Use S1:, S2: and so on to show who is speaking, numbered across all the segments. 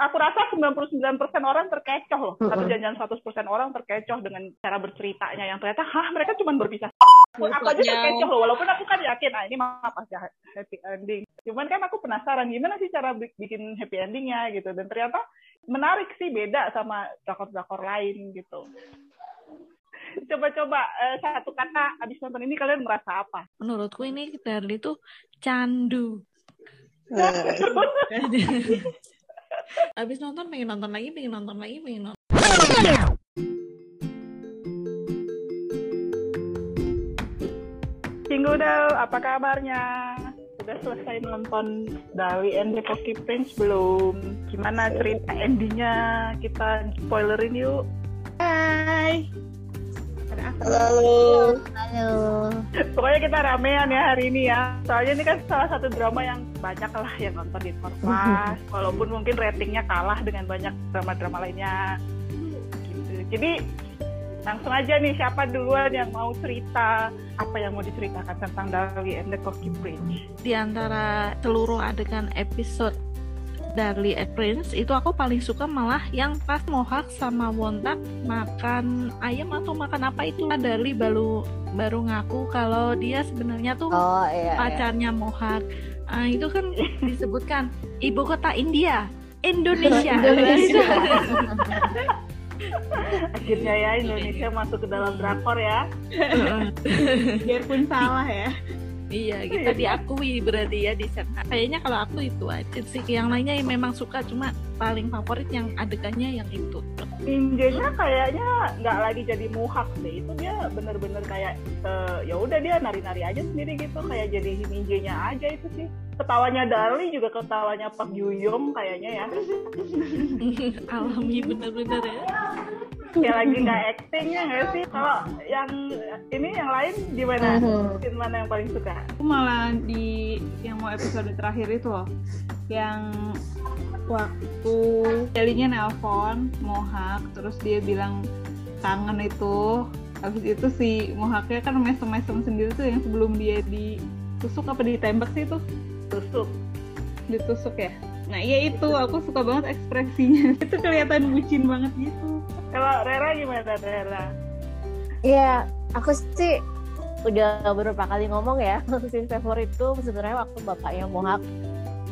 S1: aku rasa 99% orang terkecoh loh. Tapi jangan 100% orang terkecoh dengan cara berceritanya yang ternyata, hah mereka cuma berpisah. Aku aja terkecoh loh, walaupun aku kan yakin, ah ini mah pasti happy ending. Cuman kan aku penasaran gimana sih cara bikin happy endingnya gitu. Dan ternyata menarik sih beda sama drakor-drakor lain gitu. Coba-coba uh, satu kata abis nonton ini kalian merasa apa?
S2: Menurutku ini dari itu candu. Abis nonton pengen nonton lagi, pengen nonton lagi, pengen nonton.
S1: Del, apa kabarnya? Sudah selesai nonton Dali and the Pocky Prince belum? Gimana cerita endingnya? Kita spoilerin yuk.
S3: Halo.
S4: Halo.
S1: Pokoknya kita ramean ya hari ini ya. Soalnya ini kan salah satu drama yang banyak lah yang nonton di Korpas. Walaupun mungkin ratingnya kalah dengan banyak drama-drama lainnya. Gitu. Jadi langsung aja nih siapa duluan yang mau cerita apa yang mau diceritakan tentang Darlie and the Cocky Prince.
S2: Di antara seluruh adegan episode And Prince itu aku paling suka malah yang pas Mohak sama Wontak makan ayam atau makan apa itu Darlie baru baru ngaku kalau dia sebenarnya tuh oh, iya, iya. pacarnya iya. Mohak. Uh, itu kan disebutkan ibu kota India, Indonesia. Indonesia.
S1: Akhirnya ya Indonesia masuk ke dalam drakor ya.
S4: Biarpun salah ya.
S2: Iya, kita diakui berarti ya di sana. Kayaknya kalau aku itu aja sih. Yang lainnya yang memang suka cuma paling favorit yang adegannya yang itu.
S1: Injenya kayaknya nggak lagi jadi muhak deh. Itu dia bener-bener kayak uh, ya udah dia nari-nari aja sendiri gitu kayak jadi ninjanya aja itu sih. Ketawanya Darli juga ketawanya Pak Yuyom kayaknya ya.
S2: Alami bener-bener ya
S1: kayak lagi nggak actingnya nggak sih? Kalau yang ini yang lain gimana? Uh mana yang paling suka?
S4: Aku malah di yang mau episode terakhir itu loh. Yang waktu jadinya nelpon Mohak terus dia bilang kangen itu. Habis itu si Mohaknya kan mesem-mesem sendiri tuh yang sebelum dia ditusuk apa ditembak sih itu?
S1: Tusuk.
S4: Ditusuk ya? Nah iya itu. Aku suka banget ekspresinya. Itu kelihatan bucin banget gitu
S1: kalau Rera gimana Rera?
S3: Iya, aku sih udah beberapa kali ngomong ya, scene favorit itu sebenarnya waktu bapaknya Mohak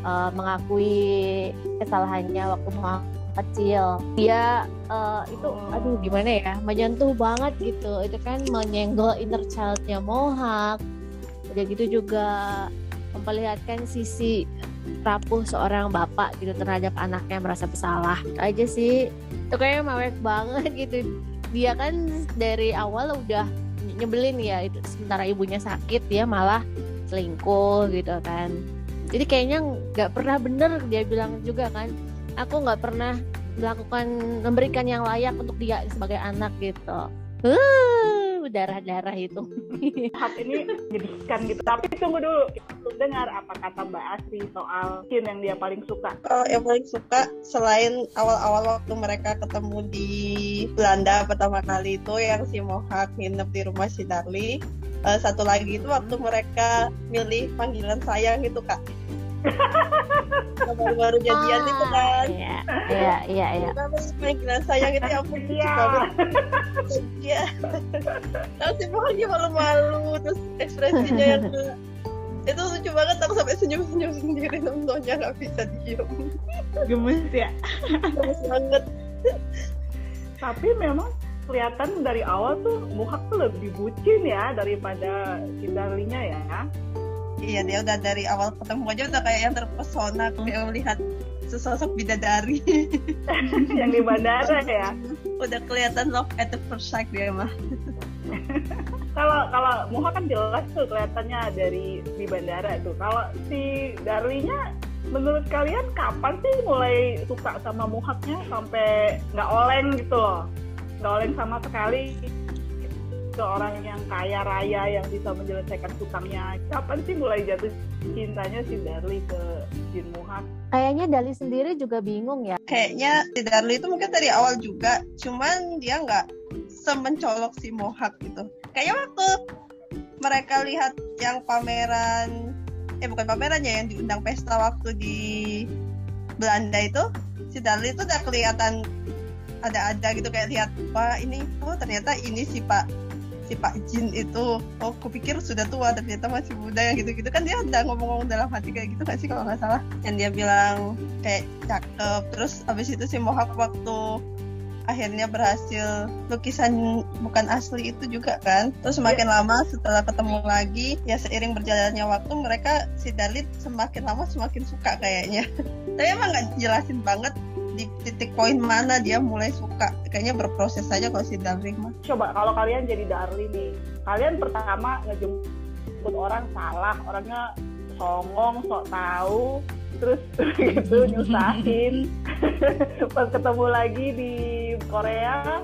S3: uh, mengakui kesalahannya waktu Mohak kecil. Dia uh, itu oh. aduh gimana ya, menyentuh banget gitu. Itu kan menyenggol inner childnya Mohak. Udah gitu juga memperlihatkan sisi rapuh seorang bapak gitu terhadap anaknya merasa bersalah. Itu aja sih. Itu kayaknya mewek banget gitu. Dia kan dari awal udah nyebelin ya itu sementara ibunya sakit dia malah selingkuh gitu kan. Jadi kayaknya nggak pernah bener dia bilang juga kan aku nggak pernah melakukan memberikan yang layak untuk dia sebagai anak gitu. Uh, darah-darah itu.
S1: Hak ini menyedihkan gitu. Tapi tunggu dulu, kita belum dengar apa kata Mbak Asri soal scene yang dia paling suka.
S5: Oh, yang paling suka selain awal-awal waktu mereka ketemu di Belanda pertama kali itu yang si Mohak nginep di rumah si Darli. Uh, satu lagi itu waktu mereka milih panggilan sayang itu kak baru-baru jadian
S3: ah,
S5: itu kan?
S3: iya iya iya iya.
S5: Panggilan sayang itu ya ampun lucu banget iya. Nanti pokoknya malu-malu terus ekspresinya yang itu lucu banget aku sampai senyum-senyum sendiri nontonnya nggak bisa diem.
S4: Gemes ya.
S5: Gemes banget.
S1: Tapi memang kelihatan dari awal tuh Muhak tuh lebih bucin ya daripada si Darlinya ya
S5: Iya dia udah dari awal ketemu aja udah kayak yang terpesona kayak melihat sesosok bidadari
S1: yang di bandara ya.
S5: Udah kelihatan love at the first sight dia mah.
S1: kalau kalau Muha kan jelas tuh kelihatannya dari di bandara tuh. Kalau si Darlinya menurut kalian kapan sih mulai suka sama Muhaknya sampai nggak oleng gitu loh? Nggak oleng sama sekali seorang yang kaya raya yang bisa menyelesaikan hutangnya. Kapan sih mulai jatuh cintanya si Darli ke Jin Muhak?
S3: Kayaknya Darli sendiri juga bingung ya.
S5: Kayaknya si Darli itu mungkin dari awal juga, cuman dia nggak semencolok si Mohak gitu. Kayaknya waktu mereka lihat yang pameran eh bukan pameran ya yang diundang pesta waktu di Belanda itu si Darli itu udah kelihatan ada-ada gitu kayak lihat wah ini oh ternyata ini si Pak si Pak Jin itu oh kupikir sudah tua ternyata masih muda yang gitu-gitu. Kan dia udah ngomong-ngomong dalam hati kayak gitu gak sih kalau nggak salah? Yang dia bilang kayak cakep. Terus abis itu si Mohak waktu akhirnya berhasil lukisan bukan asli itu juga kan. Terus semakin lama setelah ketemu lagi ya seiring berjalannya waktu mereka si Dalit semakin lama semakin suka kayaknya. Tapi emang nggak jelasin banget di titik poin mana dia mulai suka. Kayaknya berproses saja kalau si Dalit mah.
S1: Coba kalau kalian jadi Darli nih kalian pertama ngejemput orang salah orangnya songong sok tahu terus gitu nyusahin. Pas ketemu lagi di Korea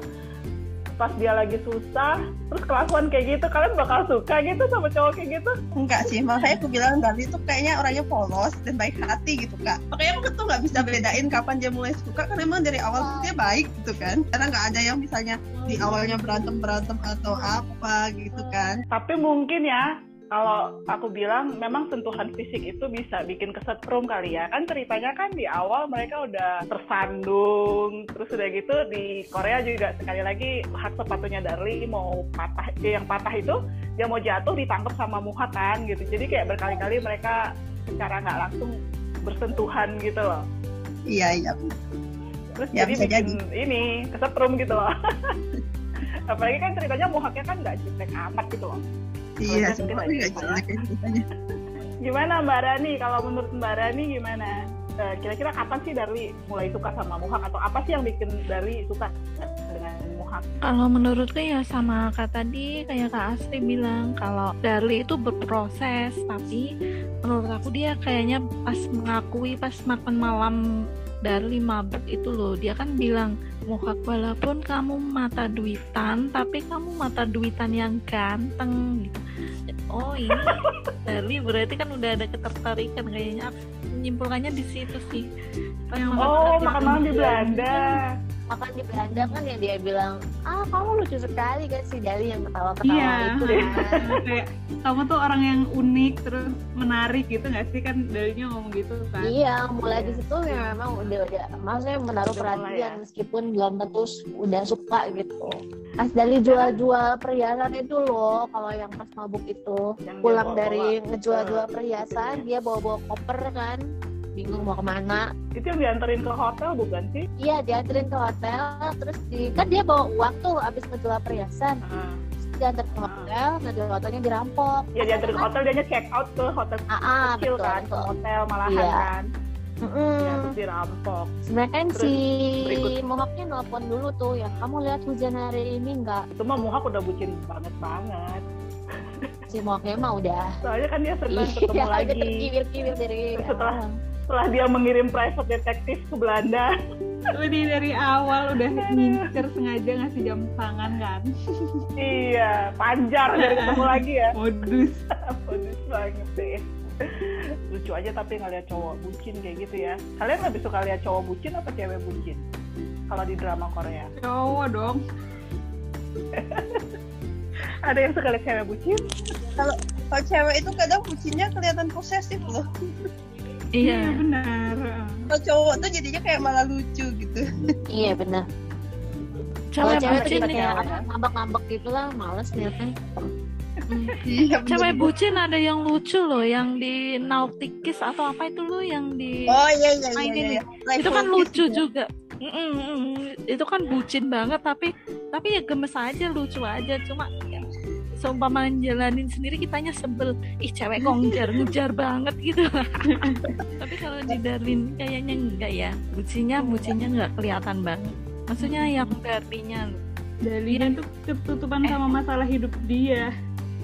S1: pas dia lagi susah terus kelakuan kayak gitu kalian bakal suka gitu sama cowok kayak gitu?
S5: Enggak sih makanya aku bilang Darli itu kayaknya orangnya polos dan baik hati gitu kak. Makanya aku tuh nggak bisa bedain kapan dia mulai suka karena emang dari awal tuh dia baik gitu kan. Karena nggak ada yang misalnya di awalnya berantem berantem atau apa gitu kan.
S1: Tapi mungkin ya kalau aku bilang memang sentuhan fisik itu bisa bikin kesetrum kali ya. Kan ceritanya kan di awal mereka udah tersandung terus udah gitu di Korea juga sekali lagi hak sepatunya Darli mau patah yang patah itu dia mau jatuh ditangkap sama Muha kan gitu. Jadi kayak berkali-kali mereka secara nggak langsung bersentuhan gitu loh.
S5: Iya iya
S1: terus
S5: Ya,
S1: jadi bikin ini kesetrum gitu loh. Apalagi kan ceritanya Muhaknya kan nggak jelek amat gitu loh
S5: iya
S1: kita
S5: nggak
S1: gitu,
S5: jelek
S1: Gimana Mbak Rani? Kalau menurut Mbak Rani gimana? Eh, Kira-kira kapan sih Darli mulai suka sama Muhak atau apa sih yang bikin Darli suka dengan Muhak?
S2: Kalau menurutku ya sama kata tadi kayak Kak Astri bilang kalau Darli itu berproses tapi menurut aku dia kayaknya pas mengakui pas makan malam Darli mabuk itu loh dia kan bilang Muhak walaupun kamu mata duitan tapi kamu mata duitan yang ganteng gitu. Oh ini Darli berarti kan udah ada ketertarikan kayaknya menyimpulkannya di situ sih. Pas
S1: Oh, makan malam di Belanda.
S3: Makan di Belanda kan yang dia bilang ah kamu lucu sekali kan si Dali yang ketawa-ketawa
S4: Iya.
S3: itu kan.
S4: kayak kamu tuh orang yang unik terus menarik gitu nggak sih? Kan darinya ngomong gitu kan.
S3: Iya mulai di situ ya memang udah udah maksudnya menaruh
S1: Udah
S3: perhatian
S1: ya.
S3: meskipun belum tentu udah suka gitu. Pas Dali jual-jual perhiasan itu loh kalau yang pas mabuk itu.
S1: Yang
S3: pulang dari ngejual-jual perhiasan dia bawa-bawa koper kan bingung mau ke mana
S1: Itu yang dianterin ke hotel bukan sih?
S3: iya dianterin ke hotel terus di kan dia bawa uang tuh abis ngejual perhiasan Terus diantar ke hotel nah di hotelnya dirampok
S1: ya dianterin ke hotel dia check out ke hotel
S3: ah, ah
S1: kecil
S3: betul,
S1: kan, ke
S3: betul.
S1: hotel malahan
S3: Iya.
S1: kan.
S3: Mm-mm.
S1: Ya, terus dirampok.
S3: Sebenarnya kan
S1: Terus
S3: si
S1: berikut.
S3: Mohawknya nelpon dulu tuh ya kamu lihat hujan hari ini nggak
S1: Itu mah Muhak udah bucin banget banget.
S3: si Mohawknya mah udah
S1: Soalnya kan dia senang ketemu
S3: Iya,
S1: lagi.
S3: udah terkiwir-kiwir dari
S1: setelah-. Setelah dia mengirim private detektif ke Belanda.
S4: Di dari awal udah ngincer sengaja ngasih jam tangan kan
S1: iya, panjar dari ketemu lagi ya.
S4: modus
S1: Modus banget deh. Lucu aja tapi ngeliat cowok bucin kayak gitu ya. Kalian lebih suka lihat cowok bucin apa cewek bucin? Kalau di drama Korea.
S4: cowok dong
S1: Ada yang suka lihat cewek bucin?
S5: kalau cewek itu kadang bucinnya kelihatan posesif loh
S2: Iya.
S4: benar
S5: kalau cowok tuh jadinya kayak malah lucu gitu
S3: iya benar kalau
S2: Cewek
S3: cewek tuh juga kayak apa ngambek-ngambek gitu lah males liatnya
S5: iya
S2: Cewek bucin ada yang lucu loh, yang di Nautikis atau apa itu loh yang di
S5: oh iya iya iya,
S2: Mainin
S5: iya, iya.
S2: itu kan lucu
S5: ya.
S2: juga. Mm-mm, mm-mm. Itu kan bucin banget tapi tapi ya gemes aja lucu aja cuma ya, seumpama jalanin sendiri kitanya sebel. Ih cewek kok ngejar ngejar banget gitu. Tapi kalau di Darlin kayaknya enggak ya. Bucinnya bucinnya nggak kelihatan banget. Maksudnya yang Darlinya
S4: Dalinya tuh ketutupan sama masalah hidup dia.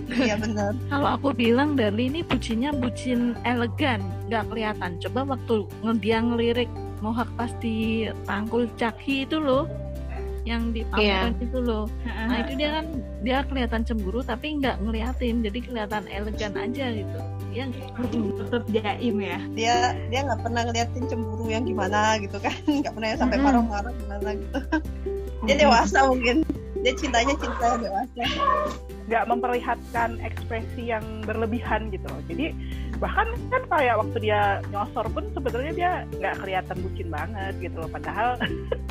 S5: Iya benar.
S2: Kalau aku bilang Darli ini bucinnya bucin elegan, nggak kelihatan. Coba waktu dia ngelirik Mohak pas di rangkul Cakhi itu loh, yang di pameran itu loh. Nah itu dia kan dia kelihatan cemburu tapi nggak ngeliatin, jadi kelihatan elegan aja gitu. Ya,
S4: tetap jaim ya.
S5: Dia dia nggak pernah ngeliatin cemburu yang gimana gitu kan. Nggak pernah yang sampai marah-marah gimana gitu. Dia dewasa mungkin. Dia cintanya cinta dewasa.
S1: Nggak memperlihatkan ekspresi yang berlebihan gitu loh. Jadi bahkan kan kayak waktu dia nyosor pun sebenarnya dia nggak kelihatan bucin banget gitu loh. Padahal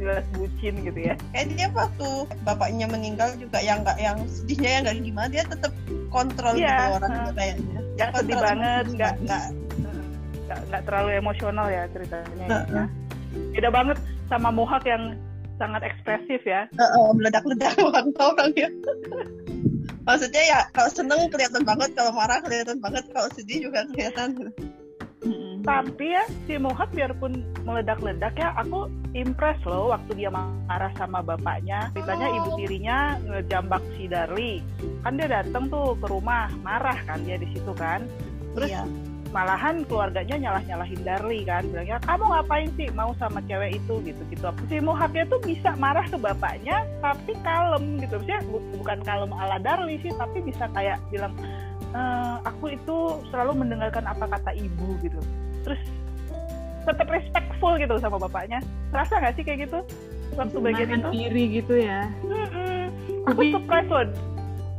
S1: jelas bucin gitu ya.
S5: Kayak dia waktu bapaknya meninggal juga yang nggak yang sedihnya yang nggak gimana dia tetap kontrol
S1: Iya,
S5: gitu orang
S1: uh,
S5: kayaknya.
S1: Nggak sedih banget nggak nggak. nggak terlalu emosional ya ceritanya
S5: Heeh.
S1: ya. beda banget sama Mohak yang sangat ekspresif ya.
S5: Heeh, meledak-ledak mantau orangnya maksudnya ya kalau seneng kelihatan banget kalau marah kelihatan banget kalau sedih juga kelihatan.
S1: Tapi ya si Mohak biarpun meledak-ledak ya aku impress loh waktu dia marah sama bapaknya. Ceritanya ibu tirinya ngejambak si Darli kan dia datang tuh ke rumah marah kan dia di situ kan. Terus
S5: iya.
S1: malahan keluarganya nyalah-nyalahin Darli kan. Bilangnya kamu ngapain sih mau sama cewek itu? Gitu gitu. Si Mohaknya tuh bisa marah ke bapaknya tapi kalem gitu. Maksudnya bu- bukan kalem ala Darli sih tapi bisa kayak bilang "Eh, aku itu selalu mendengarkan apa kata ibu gitu terus tetap respectful gitu sama bapaknya terasa nggak sih kayak gitu waktu bagian itu
S4: diri gitu ya
S1: Mm-mm. aku
S4: Tapi-
S1: surprise loh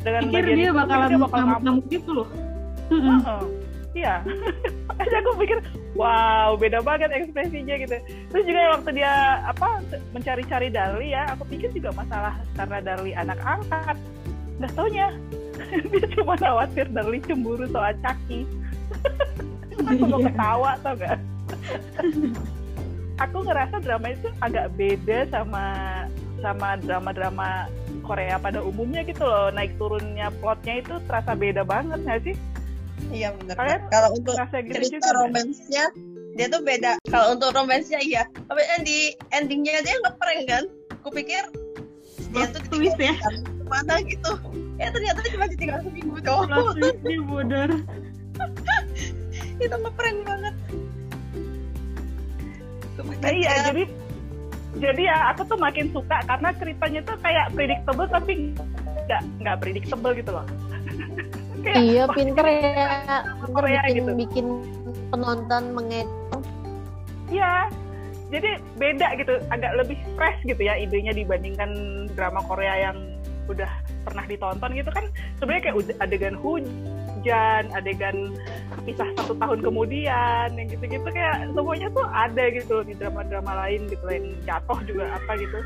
S1: dengan
S4: pikir
S1: bagian
S4: dia
S1: itu.
S4: bakalan
S1: dia bakal
S4: ngamuk-ngamuk gitu loh.
S1: Iya. Aja aku pikir, wow, beda banget ekspresinya gitu. Terus juga waktu dia apa mencari-cari Darli ya, aku pikir juga masalah karena Darli anak angkat. Nggak taunya dia cuma khawatir Darli cemburu soal Caki. Aku mau
S4: Iya.
S1: ketawa tau gak? aku ngerasa drama itu agak beda sama sama drama-drama Korea pada umumnya gitu loh. Naik turunnya plotnya itu terasa beda banget nggak sih?
S5: Iya benar
S1: Kalian
S5: kalau untuk
S1: gitu
S5: cerita romansnya dia tuh beda. Kalau untuk romansnya iya. Tapi di endingnya dia ngeprank kan? Kupikir dia tuh
S4: twist ya?
S5: ditinggal ke mana gitu? Ya ternyata cuma ditinggal seminggu doang.
S4: twistnya bodor
S5: itu ngeprank banget
S1: Nah, iya jadi jadi ya aku tuh makin suka karena ceritanya tuh kayak predictable tapi nggak nggak predictable gitu loh kayak
S3: Iya pinter ya, pinter
S1: Korea
S3: bikin
S1: gitu.
S3: bikin penonton menget.
S1: Iya, jadi beda gitu, agak lebih fresh gitu ya idenya dibandingkan drama Korea yang udah pernah ditonton gitu kan sebenarnya kayak adegan hujan, adegan pisah satu tahun kemudian, yang gitu-gitu kayak semuanya tuh ada gitu di drama-drama lain gitu, yang jatuh juga apa gitu.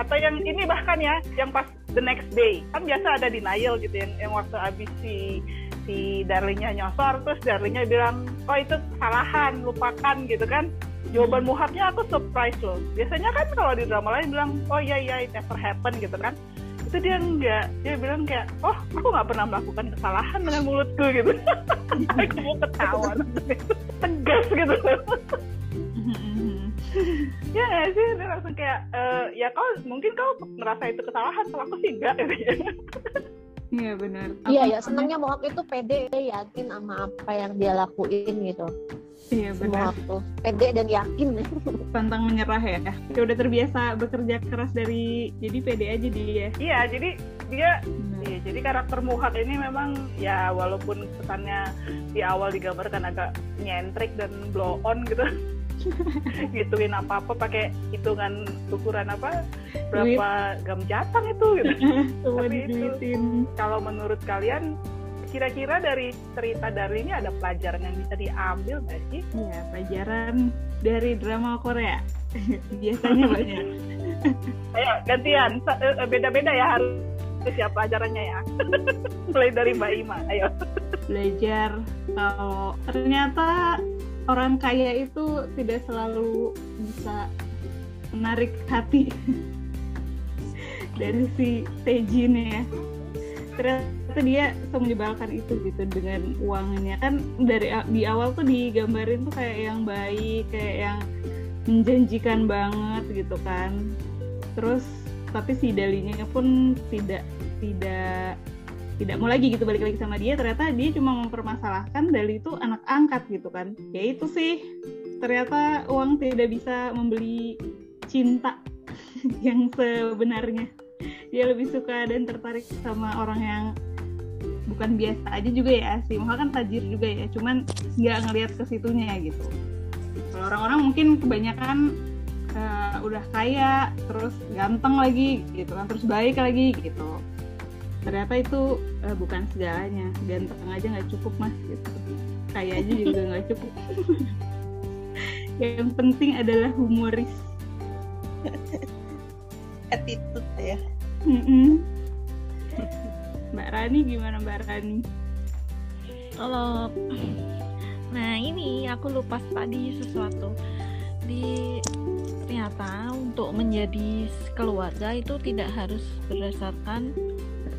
S1: Atau yang ini bahkan ya, yang pas the next day. Kan biasa ada denial gitu yang, yang waktu abis si si Darlingnya nyosor terus Darlingnya bilang oh itu kesalahan lupakan gitu kan. Jawaban muhabnya aku surprise loh. Biasanya kan kalau di drama lain bilang oh iya iya it never happen gitu kan itu dia enggak. Dia bilang kayak oh aku nggak pernah melakukan kesalahan dengan mulutku gitu. Aku mau ketawa. Tegas gitu. Ya nggak sih? Dia langsung kayak "Eh, ya kau mungkin kau merasa itu kesalahan kalau aku sih enggak gitu ya.
S4: Iya benar
S3: Iya ya senangnya Mohawk itu pede yakin sama apa yang dia lakuin gitu.
S4: iya benar
S3: tuh pede dan yakin.
S4: pantang menyerah ya dia udah terbiasa bekerja keras dari jadi pede aja dia
S1: iya jadi dia. Iya, jadi karakter Muhak ini memang ya walaupun kesannya di awal digambarkan agak nyentrik dan blow on gitu. gituin apa-apa pakai hitungan ukuran apa berapa gam jatang itu gitu. Tapi itu- Kalau menurut kalian kira-kira dari cerita dari ini ada pelajaran yang bisa diambil nggak sih?
S4: Iya, pelajaran dari drama Korea. Biasanya banyak.
S1: Ayo gantian, eh, eh, beda-beda ya harus siapa pelajarannya ya. Mulai dari Mbak Ima, ayo.
S4: Belajar kalau ternyata orang kaya itu tidak selalu bisa menarik hati dari si Taejin ya. Ternyata dia bisa menyebalkan itu gitu dengan uangnya kan dari di awal tuh digambarin tuh kayak yang baik, kayak yang menjanjikan banget gitu kan. Terus tapi si Dalinya pun tidak tidak tidak mau lagi gitu balik lagi sama dia ternyata dia cuma mempermasalahkan Dali itu anak angkat gitu kan. Ya itu sih ternyata uang tidak bisa membeli cinta yang sebenarnya. Dia lebih suka dan tertarik sama orang yang bukan biasa aja juga ya sih Moha kan tajir juga ya cuman nggak ngelihat ke situnya gitu. Kalau orang-orang mungkin kebanyakan eh, udah kaya terus ganteng lagi gitu kan terus baik lagi gitu ternyata itu eh, bukan segalanya. Ganteng aja nggak cukup mas gitu. Kaya aja juga nggak cukup. Yang penting adalah humoris.
S5: Attitude ya.
S4: Mm-mm. Mbak Rani gimana Mbak Rani?
S2: Kalau nah ini aku lupa tadi sesuatu. Di ternyata untuk menjadi keluarga itu tidak harus berdasarkan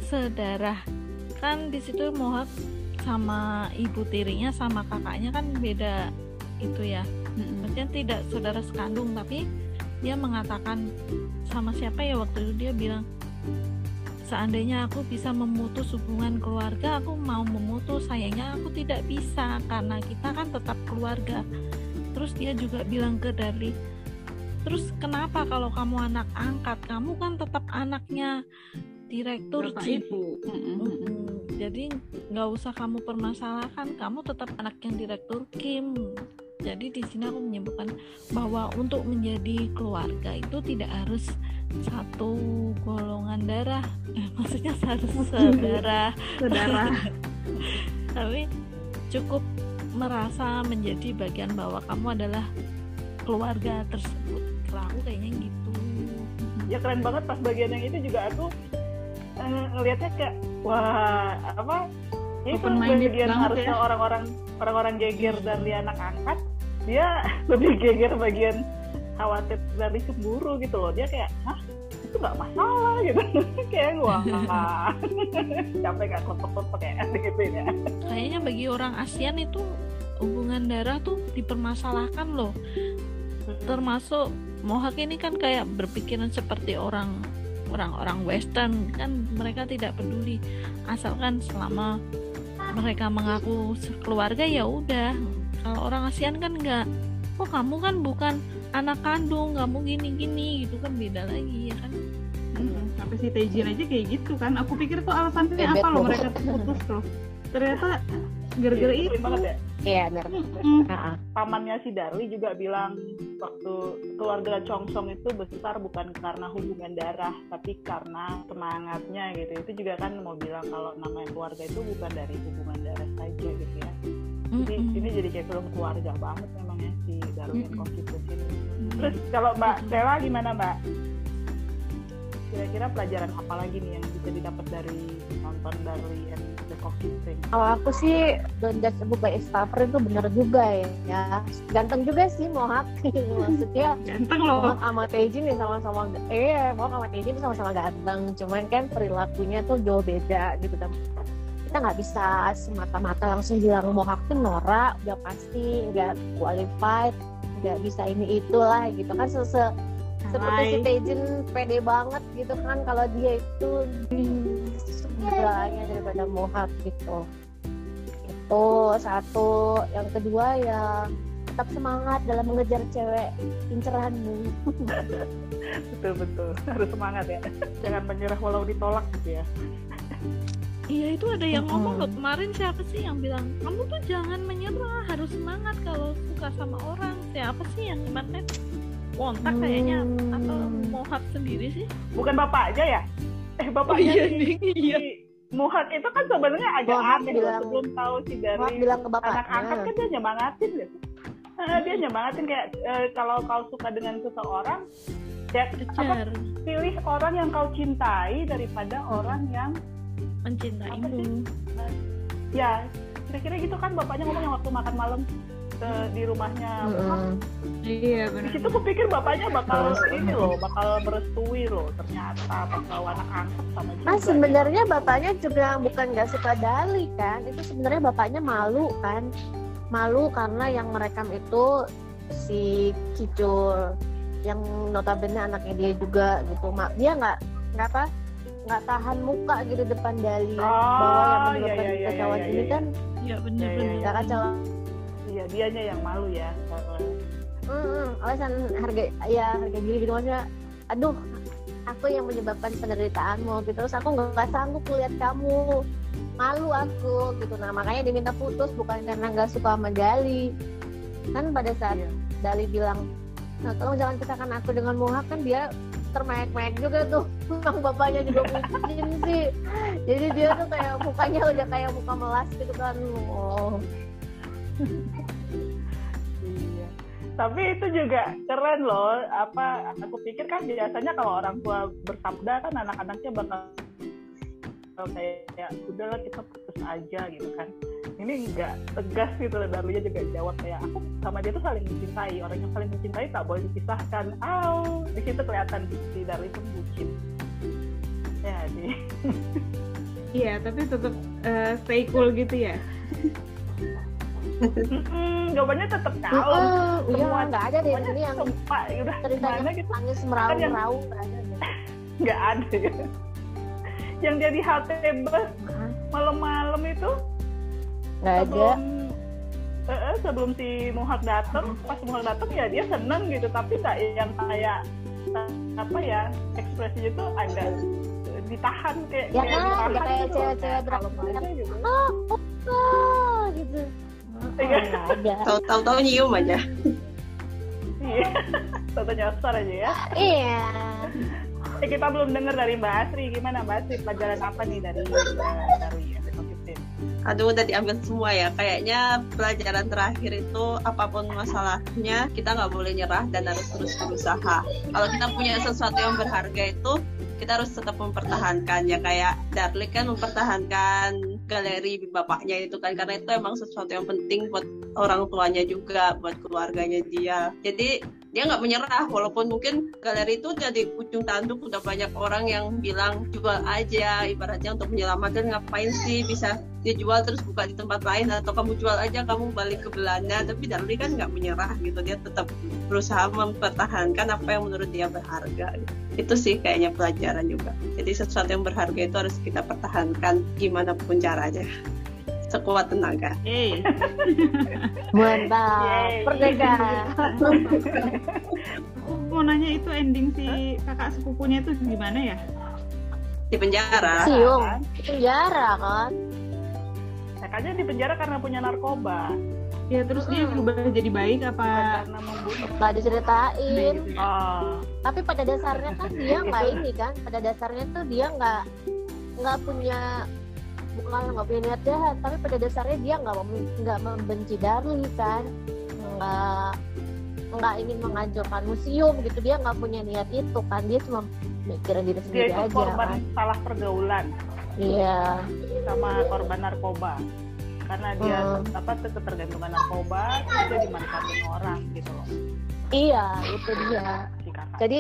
S2: sedarah. Kan di situ Mohak sama ibu tirinya sama kakaknya kan beda itu ya.
S4: Mm-mm.
S2: maksudnya tidak saudara sekandung tapi dia mengatakan sama siapa ya waktu itu? Dia bilang seandainya aku bisa memutus hubungan keluarga aku mau memutus. Sayangnya aku tidak bisa karena kita kan tetap keluarga. Terus dia juga bilang ke Darli terus kenapa kalau kamu anak angkat? Kamu kan tetap anaknya direktur
S4: Bapak
S2: Jeep
S4: Ibu.
S2: Jadi nggak usah kamu permasalahkan, kamu tetap anak yang direktur Kim. Jadi di sini aku menyebutkan bahwa untuk menjadi keluarga itu tidak harus satu golongan darah, eh, maksudnya harus saudara,
S4: Saudara.
S2: tapi cukup merasa menjadi bagian bahwa kamu adalah keluarga tersebut. Kalau aku kayaknya gitu.
S1: ya keren banget pas bagian yang itu juga aku eh, ngelihatnya kayak wah apa? Ya itu bagian harusnya
S4: ya.
S1: orang-orang orang-orang geger dari anak angkat dia lebih geger bagian khawatir dari cemburu gitu loh. Dia kayak hah? Itu nggak masalah gitu. Kayak wah capek nggak klepek-klepek kayak gitu ya.
S2: Kayaknya bagi orang ASEAN itu hubungan darah tuh dipermasalahkan loh. termasuk Mohak ini kan kayak berpikiran seperti orang orang-orang Western kan mereka tidak peduli asalkan selama mereka mengaku keluarga ya udah kalau orang ASEAN kan enggak oh kamu kan bukan anak kandung kamu gini-gini gitu kan beda lagi ya kan
S4: Mm-mm. Sampai si Taejin aja kayak gitu kan. Aku pikir tuh alasannya
S3: Bebet
S4: apa loh mereka putus tuh. Ternyata gara-gara
S1: Iya,
S4: itu.
S1: banget ya
S3: Iya, benar.
S4: Mm-mm.
S3: Heeh.
S1: pamannya si Darli juga bilang waktu keluarga Chongsong itu besar bukan karena hubungan darah tapi karena semangatnya gitu. Itu juga kan mau bilang kalau namanya keluarga itu bukan dari hubungan darah saja gitu ya. Jadi
S2: Mm-mm.
S1: ini jadi kayak film keluarga banget memang ya si
S4: Mm-mm.
S1: Constitution. Ini terus kalau Mbak Stella gimana Mbak kira-kira pelajaran apa lagi nih yang bisa didapat dari nonton Darli and the Coffee Spring
S3: Kalau aku sih don't judge a book by its cover itu benar juga ya. ya. Ganteng juga sih Mohak. Maksudnya
S4: Ganteng loh.
S3: Mohak sama Taejin ya sama-sama eh Mohak sama Taejin itu sama-sama ganteng. Cuman kan perilakunya tuh jauh beda gitu kan. Kita nggak bisa semata-mata langsung bilang Mohak tuh norak, udah pasti nggak qualified, nggak bisa ini itulah gitu kan sese seperti si
S4: Hai.
S3: Taejin pede banget gitu kan kalau dia itu segalanya daripada Mohak gitu. Itu satu. Yang kedua ya tetap semangat dalam mengejar cewek inceranmu
S1: betul betul. Harus semangat ya. Jangan menyerah walau ditolak gitu ya.
S2: Iya itu ada yang ngomong loh kemarin siapa sih yang bilang kamu tuh jangan menyerah harus semangat kalau suka sama orang. Siapa sih yang kemarin Wontak kayaknya atau
S3: Hmm.
S2: Mohak sendiri sih?
S1: Bukan bapaknya ya? Eh bapaknya si, si Muhak itu kan sebenarnya agak
S3: Mohak
S1: aneh
S3: bilang-
S1: sebelum tahu si
S3: Mohak
S1: dari
S3: bilang ke
S1: anak angkat
S3: bapaknya
S1: kan dia nyemangatin gitu. Eh, dia nyemangatin kayak eh, kalau kau suka dengan seseorang ya apa, pilih orang yang kau cintai daripada orang yang
S2: mencintaimu.
S1: sih? ya kira-kira gitu kan bapaknya ngomong yang waktu makan malam ke di rumahnya.
S3: Mm-mm.
S4: Iya
S1: di
S4: benar.
S1: situ kupikir bapaknya bakal ini loh bakal merestui loh ternyata pas bawa anak angkat sama juga
S3: Nah sebenarnya bapaknya juga bukan nggak suka Dali kan, itu sebenarnya bapaknya malu kan, malu karena yang merekam itu si Kicul yang notabene anaknya dia juga gitu, mak dia nggak nggak apa nggak tahan muka gitu depan Dali
S1: Oh,
S3: bahwa yang
S1: iya,
S3: menyebabkan
S1: iya, iya,
S3: kekacauan
S1: iya,
S3: ini
S1: iya.
S3: kan?
S2: Ya
S1: Ya,
S2: bener-bener
S1: ya,
S3: nggak
S1: iya dianya yang malu ya
S3: Mm-mm, alasan harga ya harga diri gitu maksudnya aduh aku yang menyebabkan penderitaanmu gitu. Terus aku nggak sanggup melihat kamu malu aku gitu. Nah makanya diminta putus bukan karena nggak suka sama Dali. Kan pada saat
S1: Iya.
S3: Dali bilang nah tolong jangan pisahkan aku dengan Mohak kan dia termek-mek juga tuh. Emang bapaknya juga bucin sih. Jadi dia tuh kayak mukanya udah kayak muka melas gitu kan. Oh
S1: Iya. Tapi itu juga keren loh. Apa aku pikir kan biasanya kalau orang tua bersabda kan anak-anaknya bakal kayak udahlah kita putus aja gitu kan. Ini enggak tegas gitu loh. Darlia juga jawab kayak aku sama dia tuh saling mencintai. Orang yang saling mencintai tak boleh dipisahkan. Au, di situ kelihatan si Darli pun bucin. Ya, di
S4: Iya, tapi tetap eh, stay cool gitu ya.
S1: Jawabannya tetap.
S3: Heeh, iya
S1: Semua-
S3: nggak ada deh ini yang
S1: sumpah, udah
S3: ceritanya
S1: gitu.
S3: nangis nggak ada deh.
S1: nggak ada ya. yang jadi halte bus malam-malam itu
S3: nggak ada
S1: sebelum eh, eh, sebelum si Muhak datang pas Muhak datang ya dia seneng gitu tapi nggak yang kayak apa ya ekspresinya tuh agak eh, ditahan kayak
S3: Ya kan,
S1: ditahan
S3: ya kayak
S1: gitu loh.
S3: cewek-cewek
S1: aja gitu.
S3: oh oh gitu
S1: Iya.
S3: nggak ada
S5: Tahu tahu tahu nyium aja.
S1: iya Tante nyasar aja ya
S3: iya
S1: eh, kita belum dengar dari Mbak Asri gimana Mbak Asri pelajaran apa nih dari dari episode 15
S5: Aduh udah diambil semua ya. Kayaknya pelajaran terakhir itu apa pun masalahnya kita nggak boleh nyerah dan harus terus berusaha. Kalau kita punya sesuatu yang berharga itu kita harus tetap mempertahankan ya kayak Darlik kan mempertahankan galeri bapaknya itu kan karena itu emang sesuatu yang penting buat orang tuanya juga buat keluarganya dia. Jadi dia nggak menyerah walaupun mungkin galeri itu jadi ujung tanduk udah banyak orang yang bilang jual aja ibaratnya untuk menyelamatkan ngapain sih bisa dijual terus buka di tempat lain atau kamu jual aja kamu balik ke Belanda. Tapi Darli kan nggak menyerah gitu dia tetap berusaha mempertahankan apa yang menurut dia berharga. Gitu. itu sih kayaknya pelajaran juga. Jadi sesuatu yang berharga itu harus kita pertahankan gimana pun caranya sekuat tenaga.
S3: Mantap.
S1: Yeay.
S3: merdeka.
S4: Aku mau nanya itu ending si kakak sepupunya itu gimana ya?
S5: di penjara.
S3: Siung di penjara kan?
S1: Ya, katanya di penjara karena punya narkoba.
S4: Ya terus dia berubah jadi baik apa?
S1: karena membunuh.
S3: Nggak diceritain?
S4: Gitu ya?
S1: oh
S3: tapi pada dasarnya kan dia nggak ini kan? Pada dasarnya tuh dia nggak nggak punya bukan nggak punya niat jahat. Tapi pada dasarnya dia nggak mem- nggak membenci Darli kan? Nggak nggak ingin menghancurkan museum gitu. Dia nggak punya niat itu kan? Dia cuma mikirin diri
S1: dia
S3: sendiri
S1: itu
S3: aja
S1: korban
S3: kan?
S1: salah pergaulan.
S3: Iya.
S1: Sama korban narkoba. Karena dia
S3: Hmm.
S1: apa ketergantungan narkoba dia dimanfaatin orang gitu loh.
S3: Iya itu dia. Jadi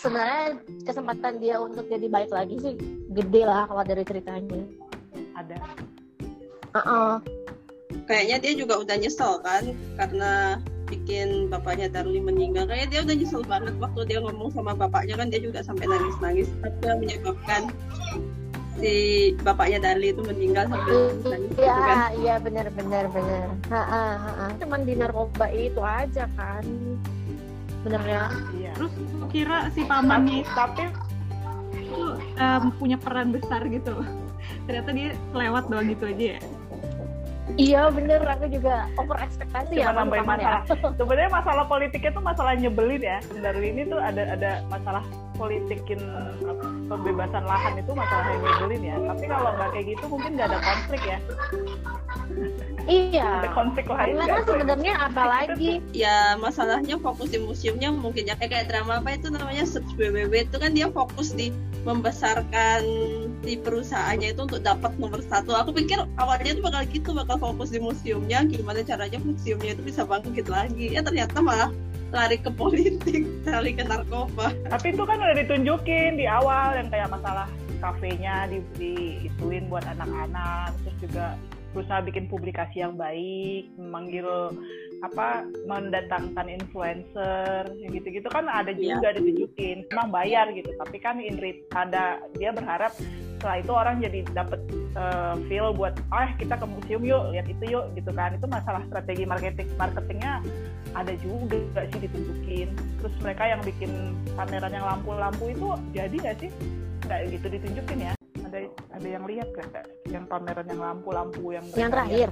S3: sebenarnya kesempatan dia untuk jadi baik lagi sih gede lah kalau dari ceritanya
S1: ada
S3: Heeh.
S5: kayaknya dia juga udah nyesel kan karena bikin bapaknya Darli meninggal kayaknya dia udah nyesel banget waktu dia ngomong sama bapaknya kan dia juga sampai nangis nangis itu yang menyebabkan si bapaknya Darli itu meninggal sambil nangis gitu
S3: Iya,
S5: kan
S3: iya benar benar benar. Cuman di narkoba itu aja kan. Bener ya?
S1: iya
S4: Terus kira si pamannya
S1: tapi
S4: itu em, punya peran besar gitu. Ternyata dia lewat doang gitu aja ya.
S3: Iya bener, aku juga over ekspektasi ya.
S1: cuma
S3: kan,
S1: nambahin
S3: paman ya.
S1: masalah sebenarnya masalah politiknya tuh masalah nyebelin ya dari ini tuh ada ada masalah politikin pembebasan lahan itu masalah yang nyebelin ya tapi kalau nggak kayak gitu mungkin nggak ada konflik ya
S3: Iya.
S1: ada konflik lain
S3: Karena kan sebenarnya apa lagi?
S5: ya masalahnya fokus di museumnya mungkin ya kayak, kayak drama apa itu namanya Search BBB itu kan dia fokus di membesarkan di perusahaannya itu untuk dapat nomor satu. Aku pikir awalnya itu bakal gitu bakal fokus di museumnya gimana caranya museumnya itu bisa bangkit lagi. Ya ternyata malah lari ke politik lari ke narkoba.
S1: Tapi itu kan udah ditunjukin di awal yang kayak masalah kafenya di, diituin buat anak-anak terus juga berusaha bikin publikasi yang baik memanggil apa mendatangkan influencer yang gitu-gitu. Kan ada
S5: Iya.
S1: juga ditunjukin emang bayar gitu. Tapi kan in ada dia berharap setelah itu orang jadi dapat eh, feel buat ah kita ke museum yuk lihat itu yuk gitu kan. Itu masalah strategi marketing marketingnya ada juga nggak sih ditunjukin. Terus mereka yang bikin pameran yang lampu-lampu itu jadi nggak sih? Nggak gitu ditunjukin ya. Ada ada yang lihat gak yang pameran yang lampu-lampu yang
S3: Yang terakhir.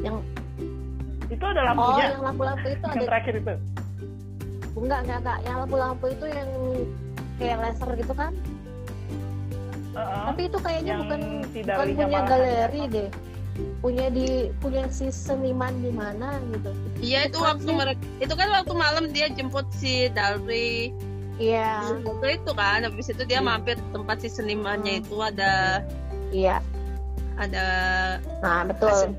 S3: Yang
S1: itu ada
S3: oh
S1: lampunya
S3: yang lampu-lampu itu
S1: yang
S3: ada.
S1: terakhir itu?
S3: Enggak enggak enggak. Yang lampu-lampu itu yang kayak laser gitu kan
S1: Heeh.
S3: tapi itu kayaknya
S1: Yang
S3: bukan
S1: si
S3: bukan punya galeri deh. Punya di punya si seniman di mana gitu.
S5: Iya itu waktu mereka itu kan waktu malam dia jemput si Dalri
S3: iya.
S5: Waktu itu kan habis itu dia mampir tempat si senimannya itu ada
S3: iya.
S5: ada
S3: nah betul.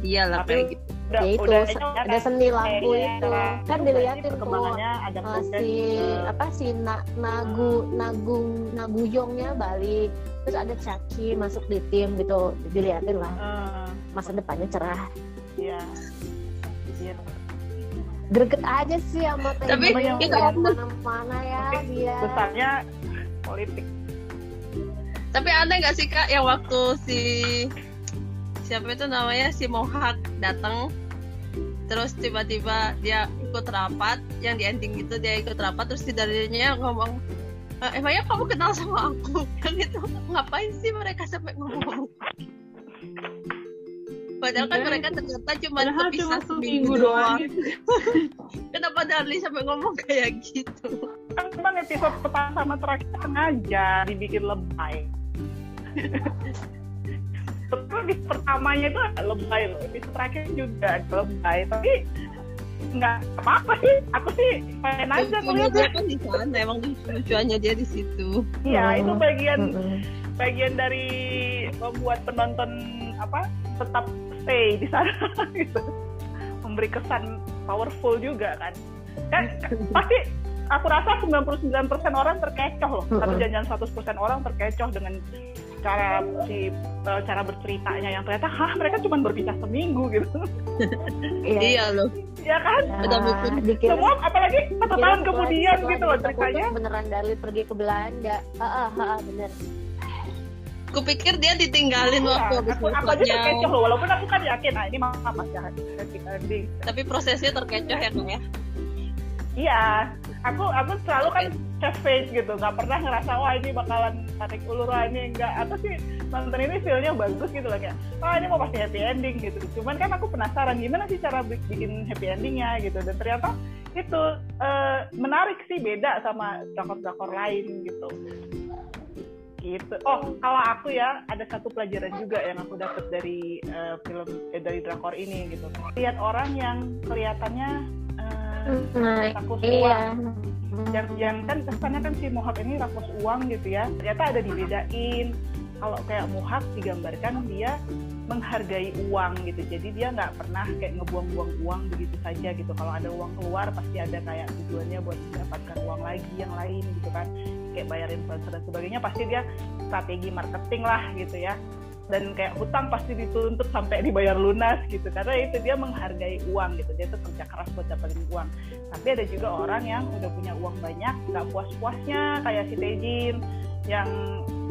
S5: dia lah
S1: Tapi
S5: kayak gitu
S1: Udah,
S3: ya itu
S1: udah
S3: se-
S1: kan
S3: ada seni lampu
S1: kayaknya
S3: itu.
S1: cara-
S3: kan tuh
S1: perkembangannya ada
S3: uh,
S1: proses
S3: si
S1: eh,
S3: apa si na, nagu nagung naguyongnya balik. Terus ada Caki masuk di tim gitu diliatin lah.
S1: Eh,
S3: masa depannya cerah.
S1: Iya. Iya.
S3: Greget aja sih sama
S5: Tapi
S3: yang
S5: kita-
S3: mana-mana ya dia
S1: besarnya politik.
S5: Tapi aneh gak sih kak yang waktu si siapa itu namanya si Mohak datang terus tiba-tiba dia ikut rapat yang di ending itu dia ikut rapat terus si darinya ngomong "Eh, emangnya kamu kenal sama aku? Yang itu ngapain sih mereka sampai ngomong? Padahal kan
S4: Iya.
S5: mereka ternyata cuma
S4: Padahal cuma
S5: kepisah
S4: seminggu doang. gitu.
S5: kenapa Darli sampai ngomong kayak gitu?
S1: Kan memang episode pertama sama terakhir sengaja dibikin lebay Betul di pertamanya itu agak lebay loh. Episode terakhir juga agak lebay. Tapi nggak apa-apa sih. Aku sih pengen aja ngeliatnya
S5: kan di sana emang lucu-lucuannya dia di situ.
S1: Iya itu
S3: Hmm.
S1: bagian bagian dari membuat penonton apa tetap stay di sana gitu. Memberi kesan powerful juga kan. Kan pasti aku rasa 99% orang terkecoh loh. Tapi
S3: Mm-mm.
S1: jangan 100% orang terkecoh dengan cara si eh, cara berceritanya yang ternyata hah mereka cuma berpisah seminggu gitu.
S3: Iya.
S5: Iya loh.
S1: Ya kan?
S5: Bikin
S3: dikira-
S1: semua apalagi satu tahun kemudian gitu loh ceritanya.
S3: beneran Dali pergi ke Belanda. Ah ah, bener.
S5: Kupikir dia ditinggalin
S1: Iya,
S5: waktu habis
S1: aku, aku aja terkecoh loh walaupun aku kan yakin ah ini mama ending
S5: tapi prosesnya terkecoh ya kak ya?
S1: Iya, aku aku selalu kan have faith gitu, nggak pernah ngerasa wah ini bakalan tarik ulur wah ini enggak atau sih nonton ini feelnya bagus gitu loh kayak wah ini mau pasti happy ending gitu. Cuman kan aku penasaran gimana sih cara bik- bikin happy endingnya gitu dan ternyata itu eh, menarik sih beda sama drakor-drakor lain gitu. Gitu. Oh, kalau aku ya ada satu pelajaran juga yang aku dapat dari eh, film eh, dari drakor ini gitu. Lihat orang yang kelihatannya
S3: nah
S1: rakus
S3: iya.
S1: uang. Yang, yang kan kesannya kan si Mohak ini rakus uang gitu ya. Ternyata ada dibedain. Kalau kayak Mohak digambarkan dia menghargai uang gitu. Jadi dia nggak pernah kayak ngebuang-buang uang begitu saja gitu. Kalau ada uang keluar pasti ada kayak tujuannya buat mendapatkan uang lagi yang lain gitu kan. Kayak bayarin influencer dan sebagainya. Pasti dia strategi marketing lah gitu ya dan kayak hutang pasti dituntut sampai dibayar lunas gitu. Karena itu dia menghargai uang gitu. Dia tuh kerja keras buat dapetin uang. Tapi ada juga orang yang udah punya uang banyak nggak puas puasnya kayak si Tejin yang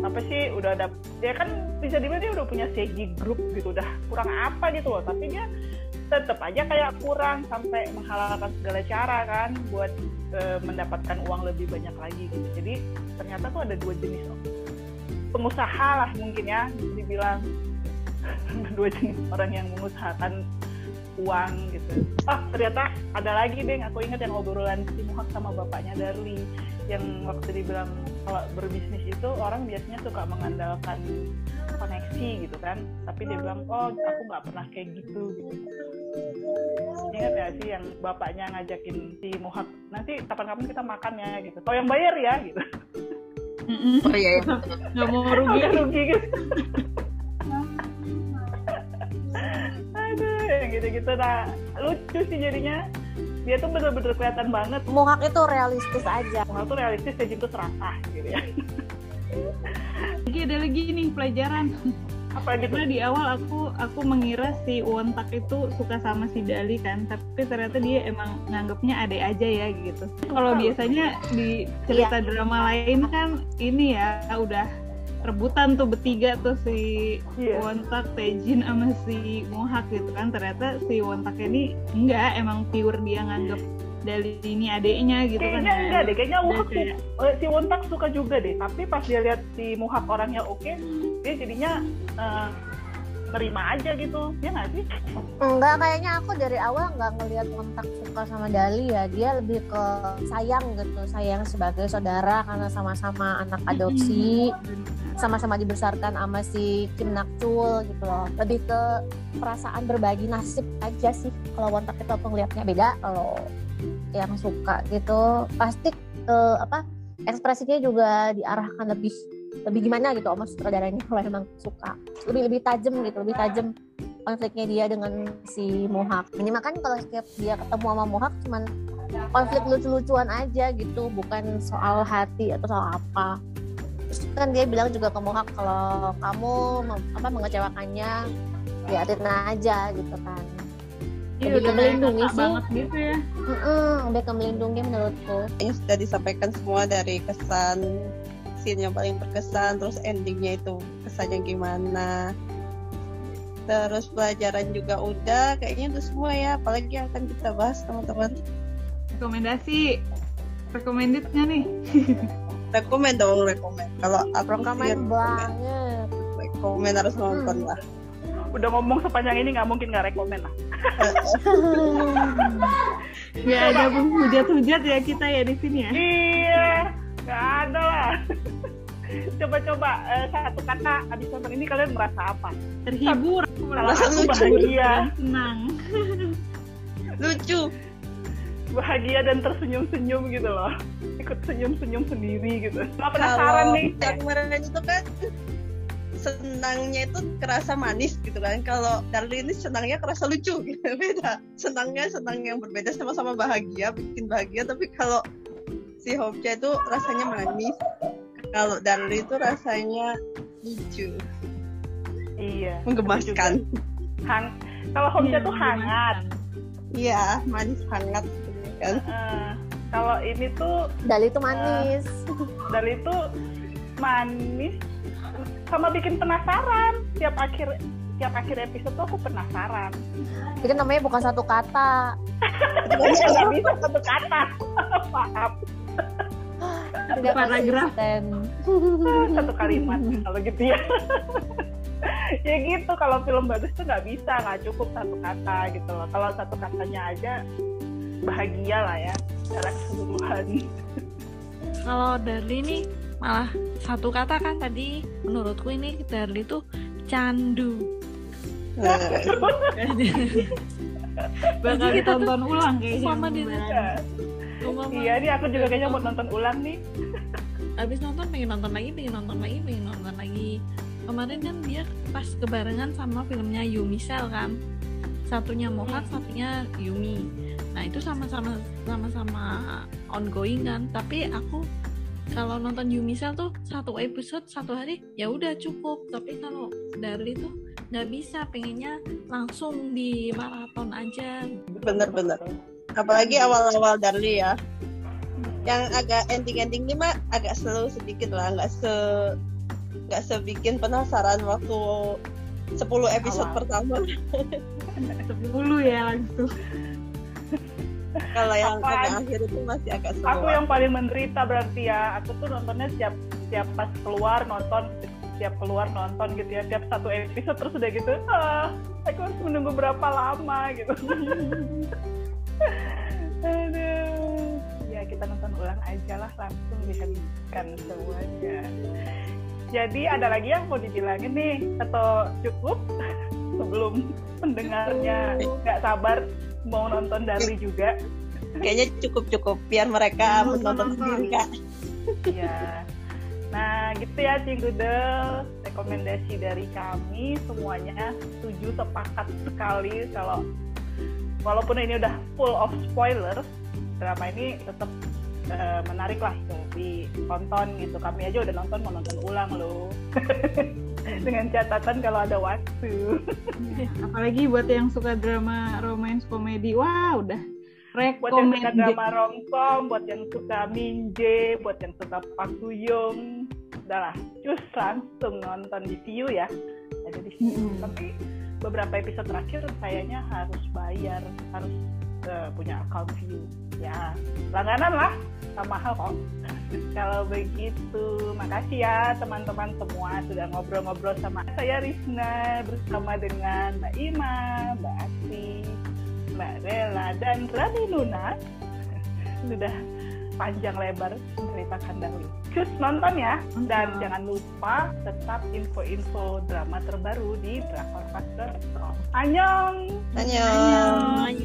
S1: apa sih udah ada dia kan bisa dibilang dia udah punya CG group gitu. Udah kurang apa gitu loh. Tapi dia tetap aja kayak kurang sampai menghalalkan segala cara kan buat eh, mendapatkan uang lebih banyak lagi gitu. Jadi ternyata tuh ada dua jenis pengusaha lah mungkin ya dibilang dua jenis orang yang mengusahakan uang gitu. Oh ternyata ada lagi deh, aku ingat yang obrolan si Muhak sama bapaknya Darli yang waktu dibilang kalau berbisnis itu orang biasanya suka mengandalkan koneksi gitu kan, tapi dia bilang oh aku nggak pernah kayak gitu gitu. Ingat ya sih yang bapaknya ngajakin si Muhak nanti kapan-kapan kita makan ya gitu. Kau yang bayar ya gitu.
S4: Mm-mm.
S5: oh iya, iya.
S4: nggak mau
S1: Udah
S4: rugi
S1: rugi gitu. Aduh, yang gitu-gitu nah lucu sih jadinya. Dia tuh bener-bener kelihatan banget.
S3: Mohak itu realistis aja
S1: Muhak tuh realistis, Tejin tuh serakah gitu ya.
S4: lagi ada lagi nih pelajaran
S1: Apa gitu?
S4: karena di awal aku aku mengira si Wontak itu suka sama si Dali kan tapi ternyata dia emang nganggapnya adek aja ya gitu kalau biasanya di cerita drama lain kan ini ya udah rebutan tuh bertiga tuh si
S1: Iya.
S4: Wontak, Tejin sama si Mohak gitu kan ternyata si Wontak ini enggak emang pure dia nganggap Dali ini adeknya gitu kan
S1: Kayaknya enggak deh, kayaknya Muhak tuh
S4: kayak-
S1: eh, si Wontak suka juga deh. Tapi pas dia lihat si Muhak orangnya oke, dia jadinya eh, nerima aja gitu ya nggak sih
S3: Enggak, kayaknya aku dari awal nggak ngelihat kontak suka sama Dali ya. Dia lebih ke sayang gitu, sayang sebagai saudara karena sama-sama anak adopsi, sama-sama dibesarkan sama si Kim Nakchul gitu loh. Lebih ke perasaan berbagi nasib aja sih. Kalau kontak itu aku ngelihatnya beda. Kalau yang suka gitu, pasti eh, apa ekspresinya juga diarahkan lebih lebih gimana gitu sama sutradaranya kalau emang suka lebih lebih tajam gitu lebih tajam konfliknya dia dengan si Mohak. Ini makan kalau setiap dia ketemu sama Mohak cuman konflik lucu-lucuan aja gitu, bukan soal hati atau soal apa. Terus kan dia bilang juga ke Mohak kalau kamu apa mengecewakannya liatin aja gitu kan.
S4: Iya,
S3: Lebih ke
S4: udah kayak
S3: melindungi sih.
S4: banget gitu ya.
S3: Mm-mm, lebih ke melindungi menurutku.
S5: Yang sudah disampaikan semua dari kesan scene yang paling berkesan, terus endingnya itu kesannya gimana. Terus pelajaran juga udah, kayaknya udah semua ya. Apalagi yang akan kita bahas teman-teman.
S4: Rekomendasi. Recommended nggak nih?
S5: Rekomen dong, rekomen. Kalau sih
S3: Rekomen banget.
S5: rekomen harus nonton lah.
S1: udah ngomong sepanjang ini nggak mungkin nggak rekomen lah
S4: Nggak ada hujat-hujat ya kita ya di sini ya.
S1: iya nggak ada lah. Coba-coba eh, satu kata habis nonton ini kalian merasa apa?
S4: Terhibur,
S1: kalau
S5: Merasa
S1: bahagia.
S4: senang.
S5: Lucu.
S1: bahagia dan tersenyum-senyum gitu loh. Ikut senyum-senyum sendiri gitu. Nggak penasaran
S5: Kalau
S1: nih.
S5: yang kemarin itu kan senangnya itu kerasa manis gitu kan. Kalau Darli ini senangnya kerasa lucu gitu. Beda. Senangnya senang yang berbeda sama-sama bahagia, bikin bahagia. Tapi kalau si Hopja itu rasanya manis. Kalau Darli itu rasanya lucu,
S1: iya
S5: menggemaskan.
S1: Hang kalau Homja tuh hangat
S5: Iya, manis hangat gitu kan.
S1: Eh, kalau ini tuh
S3: Dali itu manis.
S1: dari itu manis sama bikin penasaran. Tiap akhir tiap akhir episode tuh aku penasaran.
S3: Itu kan namanya bukan satu kata.
S1: nggak bisa satu kata. Maaf.
S3: Tidak
S4: paragraf.
S1: satu kalimat kalau gitu ya. Ya gitu kalau film bagus tuh nggak bisa nggak cukup satu kata gitu loh. Kalau satu katanya aja bahagia lah ya secara keseluruhan.
S2: Kalau Darli ini malah satu kata kan tadi menurutku ini Darli tuh candu.
S4: Bakal
S2: Kita tuh
S4: ulang kayaknya.
S2: sama di
S1: iya nih aku juga kayaknya mau nonton ulang nih
S2: Abis nonton pengen nonton lagi, pengen nonton lagi, pengen nonton lagi. Kemarin kan dia pas kebarengan sama filmnya Yumi Cell kan. Satunya Mohak, satunya Yumi. Nah itu sama-sama sama-sama ongoing kan. Tapi aku kalau nonton Yumi Cell tuh satu episode satu hari ya udah cukup. Tapi kalau Darli tuh nggak bisa, pengennya langsung di maraton aja.
S5: bener-bener. Apalagi awal-awal Darli ya. Yang agak ending-ending ini mah agak slow sedikit lah, nggak se nggak sebikin penasaran waktu 10 episode
S1: Awal.
S5: pertama.
S4: 10 ya langsung.
S5: Kalau yang
S1: Apa
S5: agak
S1: aja?
S5: akhir itu masih agak slow.
S1: aku yang paling menderita berarti ya. Aku tuh nontonnya setiap setiap pas keluar nonton setiap keluar nonton gitu ya. Tiap satu episode terus udah gitu ah aku harus menunggu berapa lama gitu. Aduh. Ya kita nonton ulang aja lah langsung dihabiskan semuanya. Jadi ada lagi yang mau dibilangin nih? Atau cukup? Sebelum pendengarnya nggak sabar mau nonton Darli juga
S5: Kayaknya cukup-cukup biar mereka
S4: Nonton,
S5: menonton
S4: nonton.
S5: sendiri kak.
S1: Iya. Nah, gitu ya Cinggudel. Rekomendasi dari kami semuanya setuju sepakat sekali kalau walaupun ini udah full of spoiler, drama ini tetap eh, menarik lah ditonton gitu. Kami aja udah nonton mau nonton ulang loh. Dengan catatan kalau ada waktu.
S4: Apalagi buat yang suka drama romance komedi. Wah, udah
S1: Buat yang suka drama romcom, buat yang suka Minje, buat yang suka Pak Suyung, udahlah, cus langsung nonton di View ya. Ada di View.
S4: Mm-mm.
S1: Tapi beberapa episode terakhir kayaknya harus bayar, harus eh, punya account View. Ya langganan lah sama hal kok kalau begitu makasih ya teman-teman semua sudah ngobrol-ngobrol sama saya Rizna bersama dengan Mbak Ima, Mbak Asti, Mbak Rela dan Rani Luna sudah panjang lebar menceritakan Dahlia. Cus nonton ya dan jangan lupa tetap info-info drama terbaru di drakorpas.com. Annyeong.
S5: Annyeong.